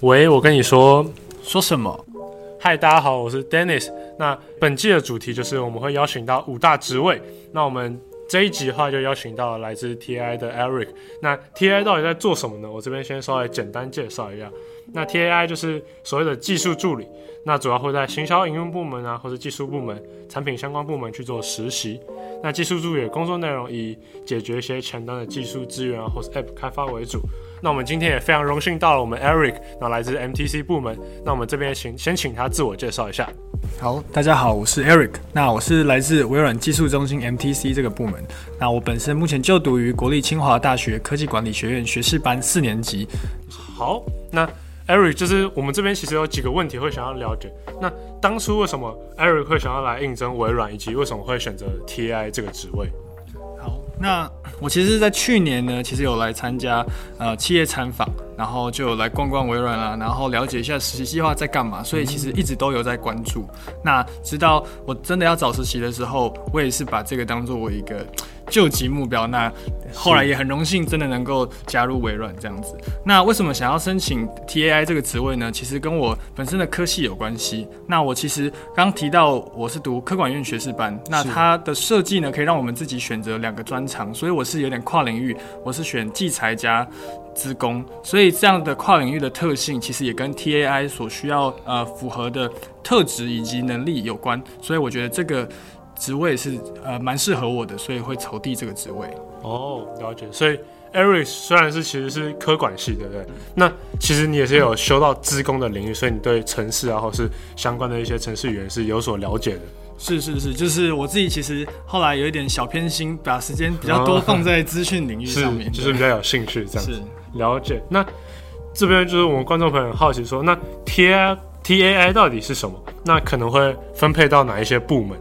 喂，我跟你说，说什么？嗨，大家好，我是 Dennis。那本季的主题就是我们会邀请到五大职位。那我们这一集的话就邀请到来自 TAI 的 Eric。那 TAI 到底在做什么呢？我这边先稍微简单介绍一下。那 TAI 就是所谓的技术助理，那主要会在行销营运部门啊，或者技术部门、产品相关部门去做实习。那技术助理的工作内容以解决一些前端的技术资源啊，或是 App 开发为主。那我们今天也非常荣幸到了我们 Eric，那来自 MTC 部门。那我们这边请先请他自我介绍一下。好，大家好，我是 Eric。那我是来自微软技术中心 MTC 这个部门。那我本身目前就读于国立清华大学科技管理学院学士班四年级。好，那 Eric 就是我们这边其实有几个问题会想要了解。那当初为什么 Eric 会想要来应征微软，以及为什么会选择 TAI 这个职位？那。我其实，在去年呢，其实有来参加呃企业参访，然后就有来逛逛微软啦，然后了解一下实习计划在干嘛，所以其实一直都有在关注。那直到我真的要找实习的时候，我也是把这个当做我一个救急目标。那后来也很荣幸，真的能够加入微软这样子。那为什么想要申请 TAI 这个职位呢？其实跟我本身的科系有关系。那我其实刚提到我是读科管院学士班，那它的设计呢，可以让我们自己选择两个专长，所以我是有点跨领域，我是选技材加资工，所以这样的跨领域的特性，其实也跟 TAI 所需要呃符合的特质以及能力有关。所以我觉得这个。职位是呃蛮适合我的，所以会投递这个职位。哦，了解。所以 Eric 虽然是其实是科管系，对不对？那其实你也是有修到资工的领域，所以你对城市啊，或是相关的一些城市语言是有所了解的。是是是，就是我自己其实后来有一点小偏心，把时间比较多放在资讯领域上面，就是比较有兴趣这样子。是了解。那这边就是我们观众朋友很好奇说，那 TAI TAI 到底是什么？那可能会分配到哪一些部门？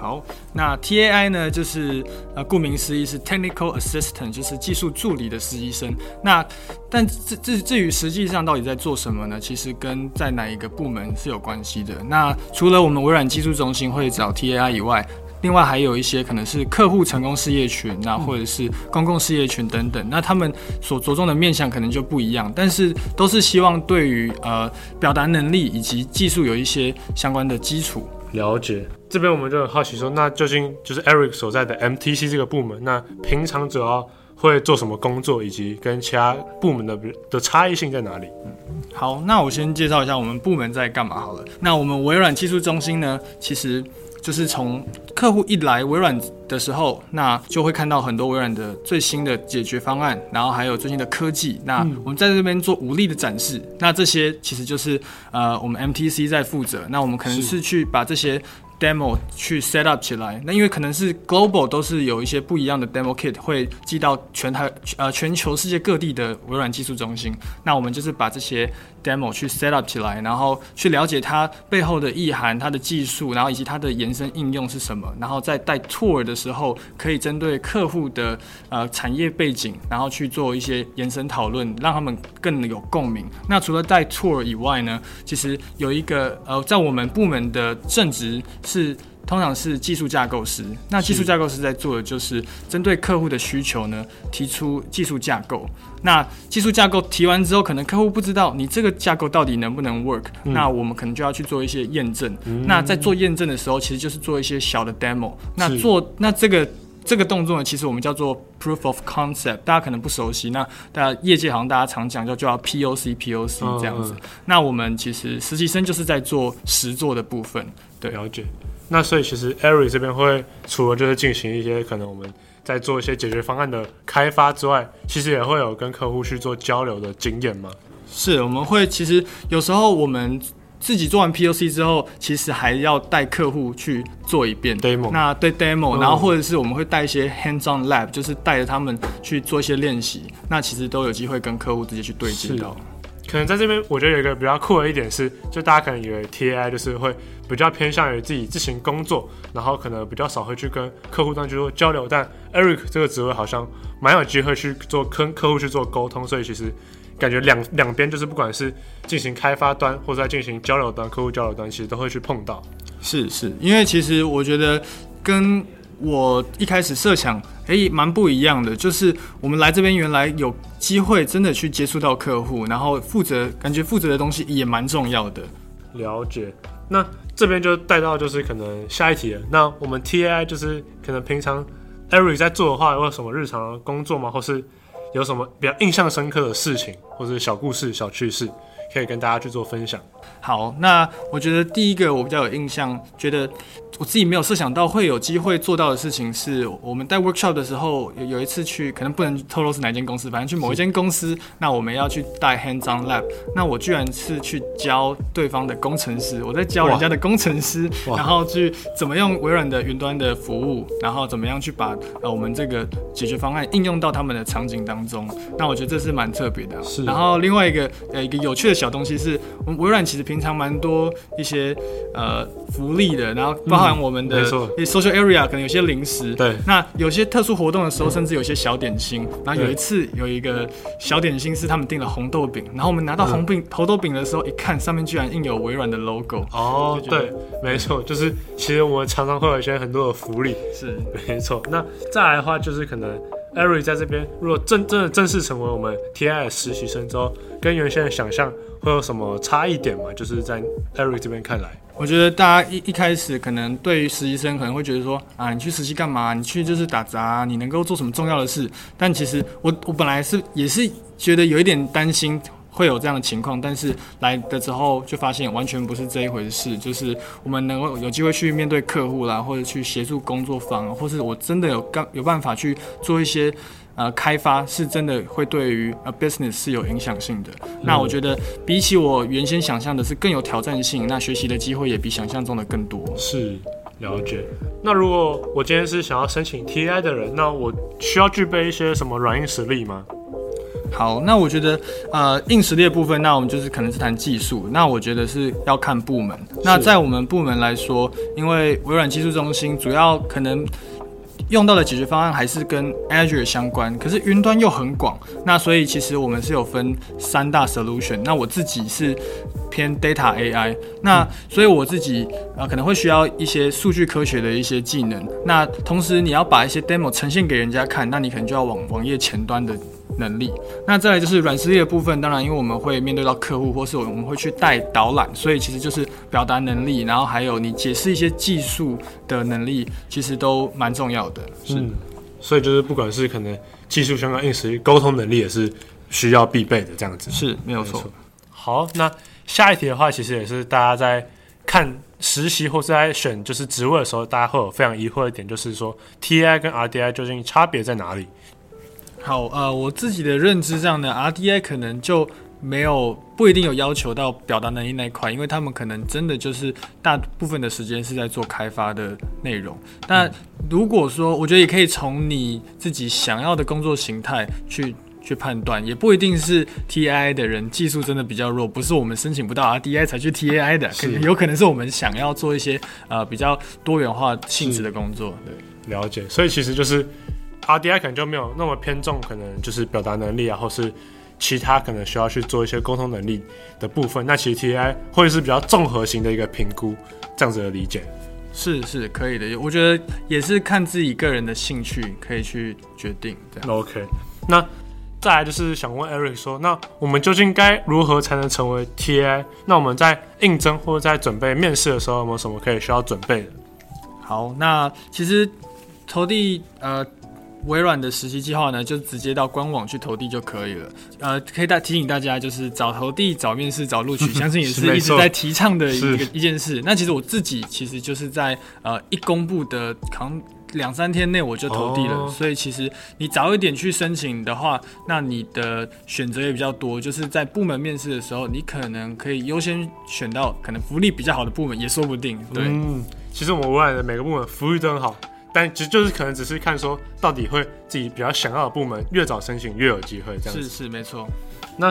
好，那 TAI 呢，就是呃，顾名思义是 Technical Assistant，就是技术助理的实习生。那但至至至于实际上到底在做什么呢？其实跟在哪一个部门是有关系的。那除了我们微软技术中心会找 TAI 以外，另外还有一些可能是客户成功事业群，那或者是公共事业群等等。那他们所着重的面向可能就不一样，但是都是希望对于呃表达能力以及技术有一些相关的基础。了解，这边我们就很好奇说，那究竟就是 Eric 所在的 MTC 这个部门，那平常主要会做什么工作，以及跟其他部门的的差异性在哪里？嗯，好，那我先介绍一下我们部门在干嘛好了。那我们微软技术中心呢，其实。就是从客户一来微软的时候，那就会看到很多微软的最新的解决方案，然后还有最新的科技。那我们在这边做无力的展示，那这些其实就是呃我们 MTC 在负责。那我们可能是去把这些。Demo 去 set up 起来，那因为可能是 global 都是有一些不一样的 demo kit 会寄到全台呃全球世界各地的微软技术中心，那我们就是把这些 demo 去 set up 起来，然后去了解它背后的意涵、它的技术，然后以及它的延伸应用是什么，然后在带 tour 的时候可以针对客户的呃产业背景，然后去做一些延伸讨论，让他们更有共鸣。那除了带 tour 以外呢，其实有一个呃在我们部门的正职。是，通常是技术架构师。那技术架构师在做的就是针对客户的需求呢，提出技术架构。那技术架构提完之后，可能客户不知道你这个架构到底能不能 work，嗯。那我们可能就要去做一些验证，嗯。那在做验证的时候，其实就是做一些小的 demo。那做那这个这个动作呢，其实我们叫做 proof of concept。大家可能不熟悉，那大家业界好像大家常讲叫就要 POC POC 这样子，嗯嗯。那我们其实实习生就是在做实做的部分。对，了解。那所以其实 Eric 这边会除了就是进行一些可能我们在做一些解决方案的开发之外，其实也会有跟客户去做交流的经验吗？是，我们会其实有时候我们自己做完 POC 之后，其实还要带客户去做一遍 demo。那对 demo，然后或者是我们会带一些 hands-on lab，就是带着他们去做一些练习。那其实都有机会跟客户直接去对接到。可能在这边，我觉得有一个比较酷的一点是，就大家可能以为 TAI 就是会比较偏向于自己自行工作，然后可能比较少会去跟客户端去做交流。但 Eric 这个职位好像蛮有机会去做跟客户去做沟通，所以其实感觉两两边就是不管是进行开发端或者在进行交流端、客户交流端，其实都会去碰到。是是，因为其实我觉得跟我一开始设想，哎，蛮不一样的，就是我们来这边原来有机会真的去接触到客户，然后负责，感觉负责的东西也蛮重要的。了解。那这边就带到就是可能下一题了。那我们 TAI 就是可能平常 Eric 在做的话，有什么日常的工作吗？或是有什么比较印象深刻的事情，或是小故事、小趣事，可以跟大家去做分享？好，那我觉得第一个我比较有印象，觉得。我自己没有设想到会有机会做到的事情是，我们带 workshop 的时候有有一次去，可能不能透露是哪间公司，反正去某一间公司，那我们要去带 hands-on lab，那我居然是去教对方的工程师，我在教人家的工程师，然后去怎么用微软的云端的服务，然后怎么样去把呃我们这个解决方案应用到他们的场景当中，那我觉得这是蛮特别的。是。然后另外一个呃一个有趣的小东西是，我们微软其实平常蛮多一些呃福利的，然后包含、嗯。我们的 social area 可能有些零食，对，那有些特殊活动的时候，甚至有些小点心。然后有一次有一个小点心是他们订了红豆饼，然后我们拿到红饼红豆饼的时候，一看上面居然印有微软的 logo。哦，对，没错，就是其实我们常常会有一些很多的福利，是没错。那再来的话，就是可能 Eric 在这边，如果真正的正式成为我们 TI 的实习生之后，跟原先的想象会有什么差异点吗？就是在 Eric 这边看来。我觉得大家一一开始可能对于实习生可能会觉得说啊，你去实习干嘛？你去就是打杂，你能够做什么重要的事？但其实我我本来是也是觉得有一点担心会有这样的情况，但是来的之后就发现完全不是这一回事。就是我们能够有机会去面对客户啦，或者去协助工作方，或是我真的有干有办法去做一些。呃，开发是真的会对于呃 business 是有影响性的。那我觉得比起我原先想象的是更有挑战性，那学习的机会也比想象中的更多。是，了解。那如果我今天是想要申请 TI 的人，那我需要具备一些什么软硬实力吗？好，那我觉得呃硬实力的部分，那我们就是可能是谈技术。那我觉得是要看部门。那在我们部门来说，因为微软技术中心主要可能。用到的解决方案还是跟 Azure 相关，可是云端又很广，那所以其实我们是有分三大 solution。那我自己是偏 data AI，那所以我自己啊、呃、可能会需要一些数据科学的一些技能。那同时你要把一些 demo 呈现给人家看，那你可能就要往网页前端的。能力，那再来就是软实力的部分。当然，因为我们会面对到客户，或是我们会去带导览，所以其实就是表达能力，然后还有你解释一些技术的能力，其实都蛮重要的。是，嗯，所以就是不管是可能技术相关硬实力，沟通能力也是需要必备的。这样子是没有错。好，那下一题的话，其实也是大家在看实习或是在选就是职位的时候，大家会有非常疑惑的点，就是说 TAI 跟 RDI 究竟差别在哪里？好，呃，我自己的认知上呢，RDI 可能就没有不一定有要求到表达能力那一块，因为他们可能真的就是大部分的时间是在做开发的内容。但如果说，我觉得也可以从你自己想要的工作形态去去判断，也不一定是 TAI 的人技术真的比较弱，不是我们申请不到 RDI 才去 TAI 的，可能有可能是我们想要做一些呃比较多元化性质的工作。对，了解。所以其实就是。RDI 可能就没有那么偏重，可能就是表达能力啊，或是其他可能需要去做一些沟通能力的部分。那其实 TAI 会是比较综合型的一个评估，这样子的理解。是是可以的，我觉得也是看自己个人的兴趣可以去决定。这样 OK。那再来就是想问 Eric 说，那我们究竟该如何才能成为 TAI？那我们在应征或者在准备面试的时候，有没有什么可以需要准备的？好，那其实投递呃。微软的实习计划呢，就直接到官网去投递就可以了。呃，可以大提醒大家，就是早投递、早面试、早录取，相信也是一直在提倡的一个一件事。那其实我自己其实就是在呃一公布的可能两三天内我就投递了，哦，所以其实你早一点去申请的话，那你的选择也比较多。就是在部门面试的时候，你可能可以优先选到可能福利比较好的部门，也说不定。对，嗯，其实我们微软的每个部门福利都很好。但其实就是可能只是看说到底会自己比较想要的部门，越早申请越有机会这样。是是没错。那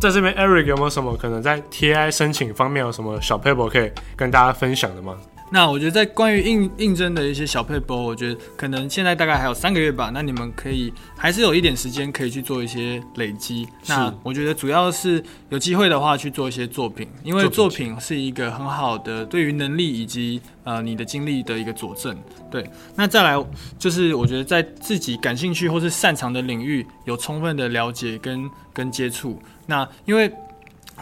在这边，Eric 有没有什么可能在 TI 申请方面有什么小 paper 可以跟大家分享的吗？那我觉得在关于应应征的一些小撇步，我觉得可能现在大概还有三个月吧。那你们可以还是有一点时间可以去做一些累积。那我觉得主要是有机会的话去做一些作品，因为作品是一个很好的对于能力以及呃你的经历的一个佐证。对，那再来就是我觉得在自己感兴趣或是擅长的领域有充分的了解跟跟接触。那因为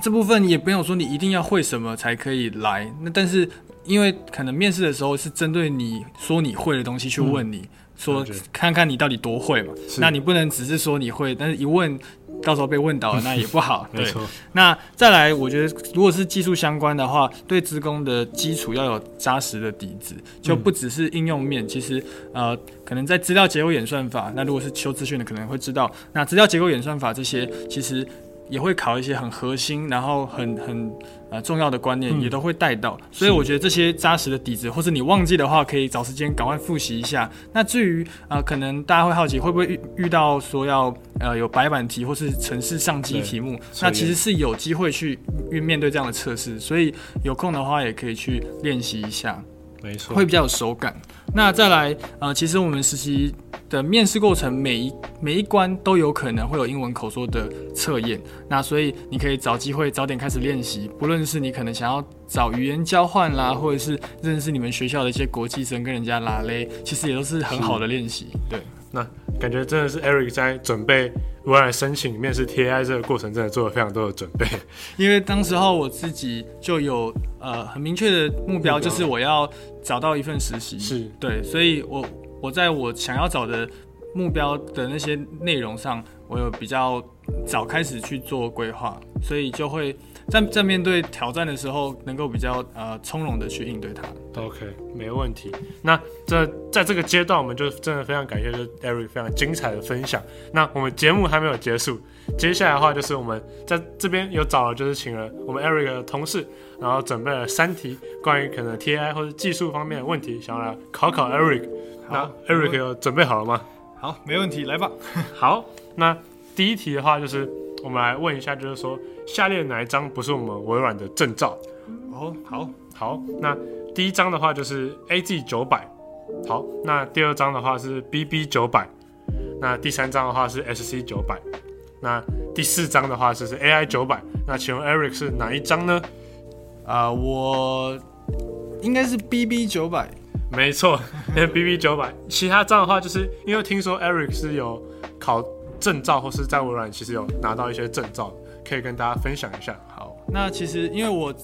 这部分也不用说你一定要会什么才可以来，那但是因为可能面试的时候是针对你说你会的东西去问你，嗯、说看看你到底多会嘛，那你不能只是说你会，但是一问到时候被问倒了那也不好。对，那再来我觉得如果是技术相关的话，对职工的基础要有扎实的底子，就不只是应用面，其实呃可能在资料结构演算法，那如果是修资讯的可能会知道，那资料结构演算法这些其实。也会考一些很核心，然后很很呃重要的观念，也都会带到。嗯、所以我觉得这些扎实的底子，或者你忘记的话，可以找时间赶快复习一下。那至于呃，可能大家会好奇，会不会遇遇到说要呃有白板题或是城市上机题目？那其实是有机会去面对这样的测试，所以有空的话也可以去练习一下。没错，会比较有手感。那再来，呃，其实我们实习的面试过程，每一每一关都有可能会有英文口说的测验。那所以你可以找机会早点开始练习，不论是你可能想要找语言交换啦，或者是认识你们学校的一些国际生，跟人家拉勒，其实也都是很好的练习。对。那感觉真的是 Eric 在准备微软申请面试 TAI 这个过程，真的做了非常多的准备。因为当时候我自己就有呃很明确的目标，就是我要找到一份实习。是对，所以我我在我想要找的目标的那些内容上，我有比较早开始去做规划，所以就会。在在面对挑战的时候，能够比较呃从容的去应对它。OK，没问题。那这在这个阶段，我们就真的非常感谢，就是 Eric 非常精彩的分享。那我们节目还没有结束，接下来的话就是我们在这边有找了，就是请了我们 Eric 的同事，然后准备了三题关于可能 TAI 或者技术方面的问题，想要来考考 Eric。那 Eric 有准备好了吗？好，没问题，来吧。好，那第一题的话就是我们来问一下，就是说。下列哪一张不是我们微软的证照？哦，好，好，那第一张的话就是 AZ 九百，好，那第二张的话是 BB 九百，那第三张的话是 SC 九百，那第四张的话就是 AI 九百，那请问 Eric 是哪一张呢？啊、呃，我应该是 BB 九百，没错，BB 九百，其他张的话就是因为听说 Eric 是有考证照或是在微软其实有拿到一些证照。可以跟大家分享一下。好，那其实因为我。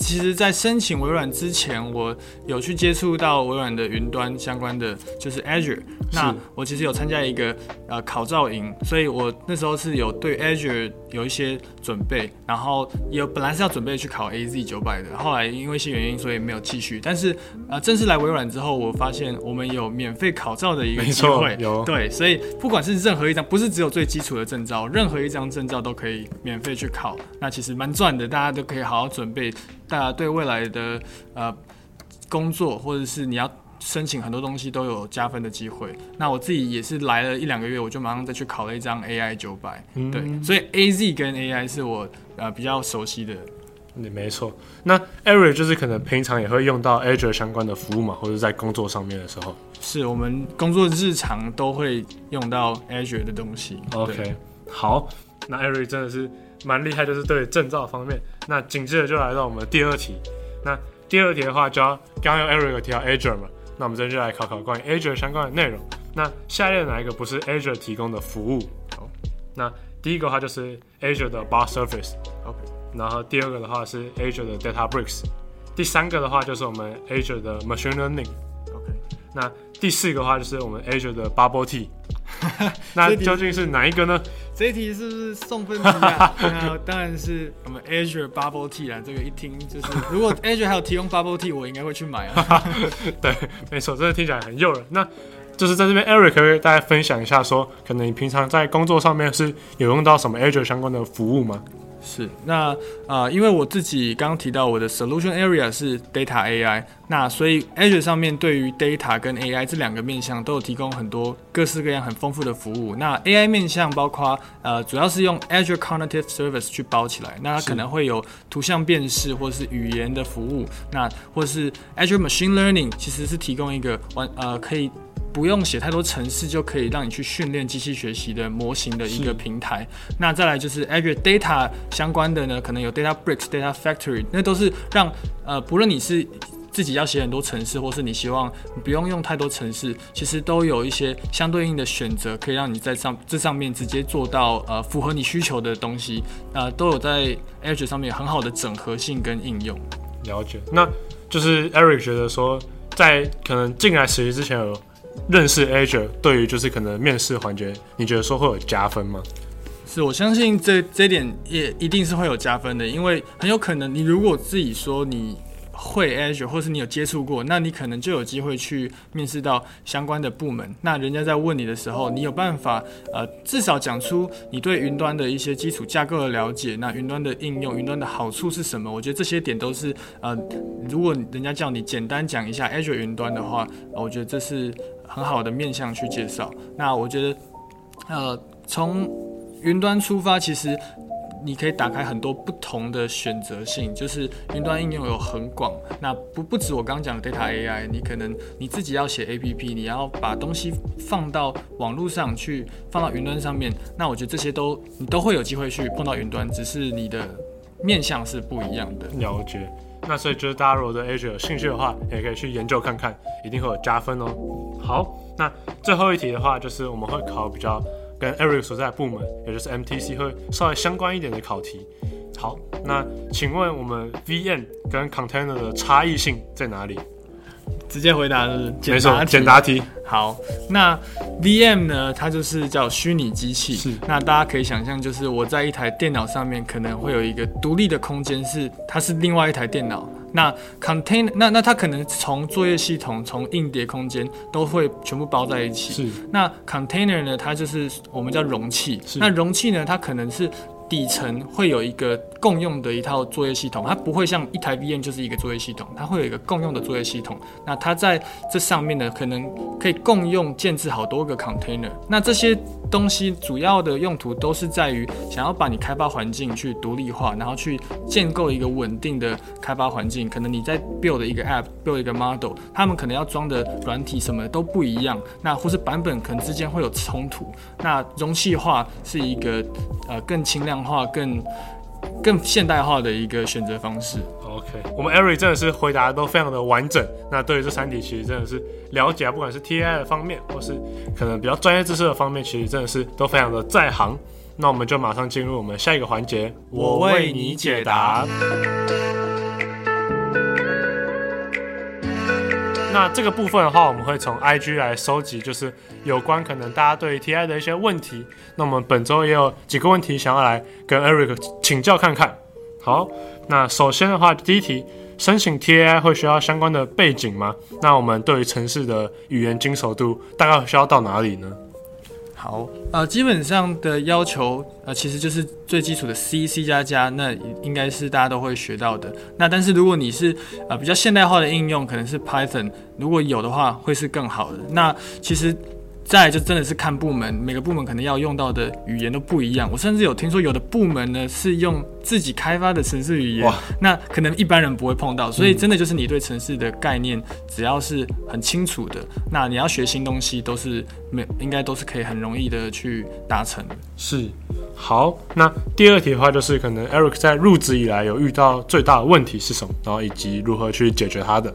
其实，在申请微软之前，我有去接触到微软的云端相关的，就是 Azure。那我其实有参加一个呃考照营，所以我那时候是有对 Azure 有一些准备，然后有本来是要准备去考 AZ 九百的，后来因为一些原因，所以没有继续。但是呃，正式来微软之后，我发现我们有免费考照的一个机会，有对，所以不管是任何一张，不是只有最基础的证照，任何一张证照都可以免费去考。那其实蛮赚的，大家都可以好好准备。大家对未来的呃工作，或者是你要申请很多东西都有加分的机会。那我自己也是来了一两个月，我就马上再去考了一张 AI 九百。嗯，对，所以 AZ 跟 AI 是我呃比较熟悉的。你没错。那 Eric 就是可能平常也会用到 Azure 相关的服务嘛，或者在工作上面的时候。是我们工作日常都会用到 Azure 的东西。OK，好，那 Eric 真的是。蛮厉害，就是对证照方面。那紧接着就来到我们的第二题。那第二题的话，就要刚刚有 Eric 提到 Azure 嘛，那我们这边就来考考关于 Azure 相关的内容。那下列哪一个不是 Azure 提供的服务？好，那第一个的话就是 Azure 的 Bar Service，OK。然后第二个的话是 Azure 的 Databricks。第三个的话就是我们 Azure 的 Machine Learning，OK。那第四个的话就是我们 Azure 的 Bubble Tea。那究竟是哪一个呢？这一题是不是送分题啊？那当然是我们 Azure Bubble Tea 啦。这个一听就是，如果 Azure 还有提供 Bubble Tea，我应该会去买啊。对，没错，真的听起来很诱人。那就是在这边，Eric 可以跟大家分享一下说，说可能你平常在工作上面是有用到什么 Azure 相关的服务吗？是，那呃，因为我自己刚刚提到我的 solution area 是 data AI，那所以 Azure 上面对于 data 跟 AI 这两个面向都有提供很多各式各样很丰富的服务。那 AI 面向包括呃，主要是用 Azure Cognitive Service 去包起来，那它可能会有图像辨识或者是语言的服务，那或是 Azure Machine Learning 其实是提供一个完呃可以。不用写太多程式就可以让你去训练机器学习的模型的一个平台。那再来就是 Azure Data 相关的呢，可能有 Data Bricks、Data Factory，那都是让呃，不论你是自己要写很多程式，或是你希望不用用太多程式，其实都有一些相对应的选择，可以让你在上这上面直接做到呃符合你需求的东西。呃，都有在 Azure 上面很好的整合性跟应用。了解，那就是 Eric 觉得说，在可能进来实习之前有。认识 Azure 对于就是可能面试环节，你觉得说会有加分吗？是我相信这这点也一定是会有加分的，因为很有可能你如果自己说你会 Azure，或是你有接触过，那你可能就有机会去面试到相关的部门。那人家在问你的时候，你有办法呃至少讲出你对云端的一些基础架构的了解，那云端的应用、云端的好处是什么？我觉得这些点都是呃，如果人家叫你简单讲一下 Azure 云端的话，我觉得这是。很好的面向去介绍。那我觉得，呃，从云端出发，其实你可以打开很多不同的选择性，就是云端应用有很广。那不不止我刚刚讲的 Data AI，你可能你自己要写 APP，你要把东西放到网络上去，放到云端上面。那我觉得这些都你都会有机会去碰到云端，只是你的面向是不一样的。了解。那所以就是大家如果对 Azure 有兴趣的话，也可以去研究看看，一定会有加分哦。好，那最后一题的话，就是我们会考比较跟 Eric 所在的部门，也就是 MTC 会稍微相关一点的考题。好，那请问我们 VM 跟 Container 的差异性在哪里？直接回答是简答题。简答题。好，那 VM 呢？它就是叫虚拟机器。是。那大家可以想象，就是我在一台电脑上面可能会有一个独立的空间，是它是另外一台电脑。那 Container，那那它可能从作业系统、从硬碟空间都会全部包在一起。是。那 Container 呢？它就是我们叫容器。是。那容器呢？它可能是。底层会有一个共用的一套作业系统，它不会像一台 VM 就是一个作业系统，它会有一个共用的作业系统。那它在这上面呢，可能可以共用建置好多个 container。那这些东西主要的用途都是在于想要把你开发环境去独立化，然后去建构一个稳定的开发环境。可能你在 build 一个 app，build 一个 model，他们可能要装的软体什么都不一样，那或是版本可能之间会有冲突。那容器化是一个呃更轻量化、更更现代化的一个选择方式。OK，我们 Eric 真的是回答的都非常的完整。那对于这三题，其实真的是了解，不管是 TI 的方面，或是可能比较专业知识的方面，其实真的是都非常的在行。那我们就马上进入我们下一个环节，我为你解答。那这个部分的话，我们会从 IG 来收集，就是有关可能大家对于 TI 的一些问题。那我们本周也有几个问题想要来跟 Eric 请教看看。好，那首先的话，第一题，申请 TAI 会需要相关的背景吗？那我们对于城市的语言精熟度大概需要到哪里呢？好，呃，基本上的要求，呃，其实就是最基础的 C、C 加加，那应该是大家都会学到的。那但是如果你是呃比较现代化的应用，可能是 Python，如果有的话，会是更好的。那其实。再来就真的是看部门，每个部门可能要用到的语言都不一样。我甚至有听说有的部门呢是用自己开发的城市语言，那可能一般人不会碰到。所以真的就是你对城市的概念只要是很清楚的，那你要学新东西都是没应该都是可以很容易的去达成。是，好，那第二题的话就是可能 Eric 在入职以来有遇到最大的问题是什么，然后以及如何去解决它的。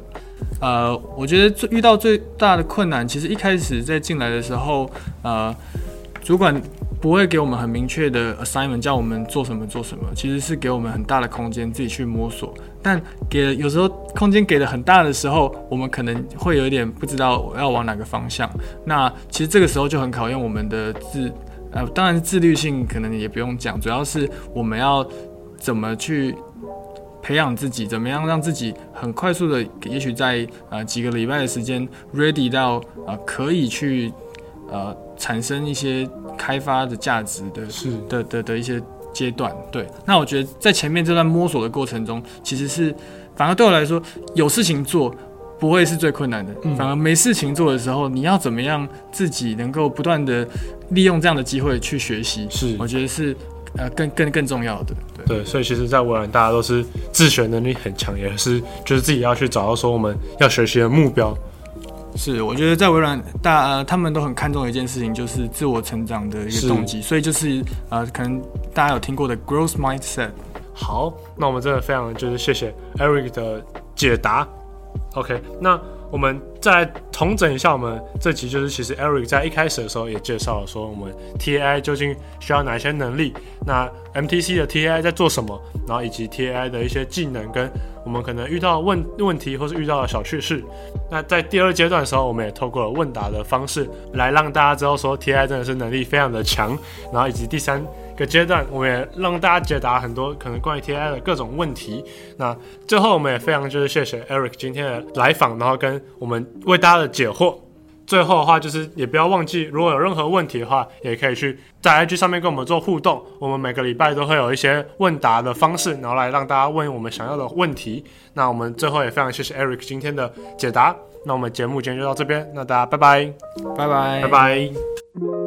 呃，我觉得最遇到最大的困难，其实一开始在进来的时候，呃，主管不会给我们很明确的 assignment，叫我们做什么做什么，其实是给我们很大的空间自己去摸索。但给有时候空间给的很大的时候，我们可能会有一点不知道要往哪个方向。那其实这个时候就很考验我们的自，呃，当然自律性可能也不用讲，主要是我们要怎么去。培养自己，怎么样让自己很快速的，也许在呃几个礼拜的时间，ready 到呃可以去呃产生一些开发的价值的，是。的的的一些阶段。对，那我觉得在前面这段摸索的过程中，其实是反而对我来说，有事情做不会是最困难的，嗯、反而没事情做的时候，你要怎么样自己能够不断的利用这样的机会去学习，是。我觉得是呃更更更重要的。对，对，所以其实，在微软大家都是自学能力很强，也是就是自己要去找到说我们要学习的目标。是，我觉得在微软大呃，他们都很看重的一件事情，就是自我成长的一个动机。所以就是呃，可能大家有听过的 growth mindset。好，那我们真的非常就是谢谢 Eric 的解答。OK，那。我们再来统整一下，我们这集就是其实 Eric 在一开始的时候也介绍了说，我们 TAI 究竟需要哪些能力，那 MTC 的 TAI 在做什么，然后以及 TAI 的一些技能跟我们可能遇到问问题或是遇到的小趣事。那在第二阶段的时候，我们也透过了问答的方式来让大家知道说 TAI 真的是能力非常的强，然后以及第三。个阶段，我们也让大家解答很多可能关于 TAI 的各种问题。那最后，我们也非常就是谢谢 Eric 今天的来访，然后跟我们为大家的解惑。最后的话，就是也不要忘记，如果有任何问题的话，也可以去在 IG 上面跟我们做互动。我们每个礼拜都会有一些问答的方式，然后来让大家问我们想要的问题。那我们最后也非常谢谢 Eric 今天的解答。那我们节目今天就到这边，那大家拜拜，拜拜，拜拜。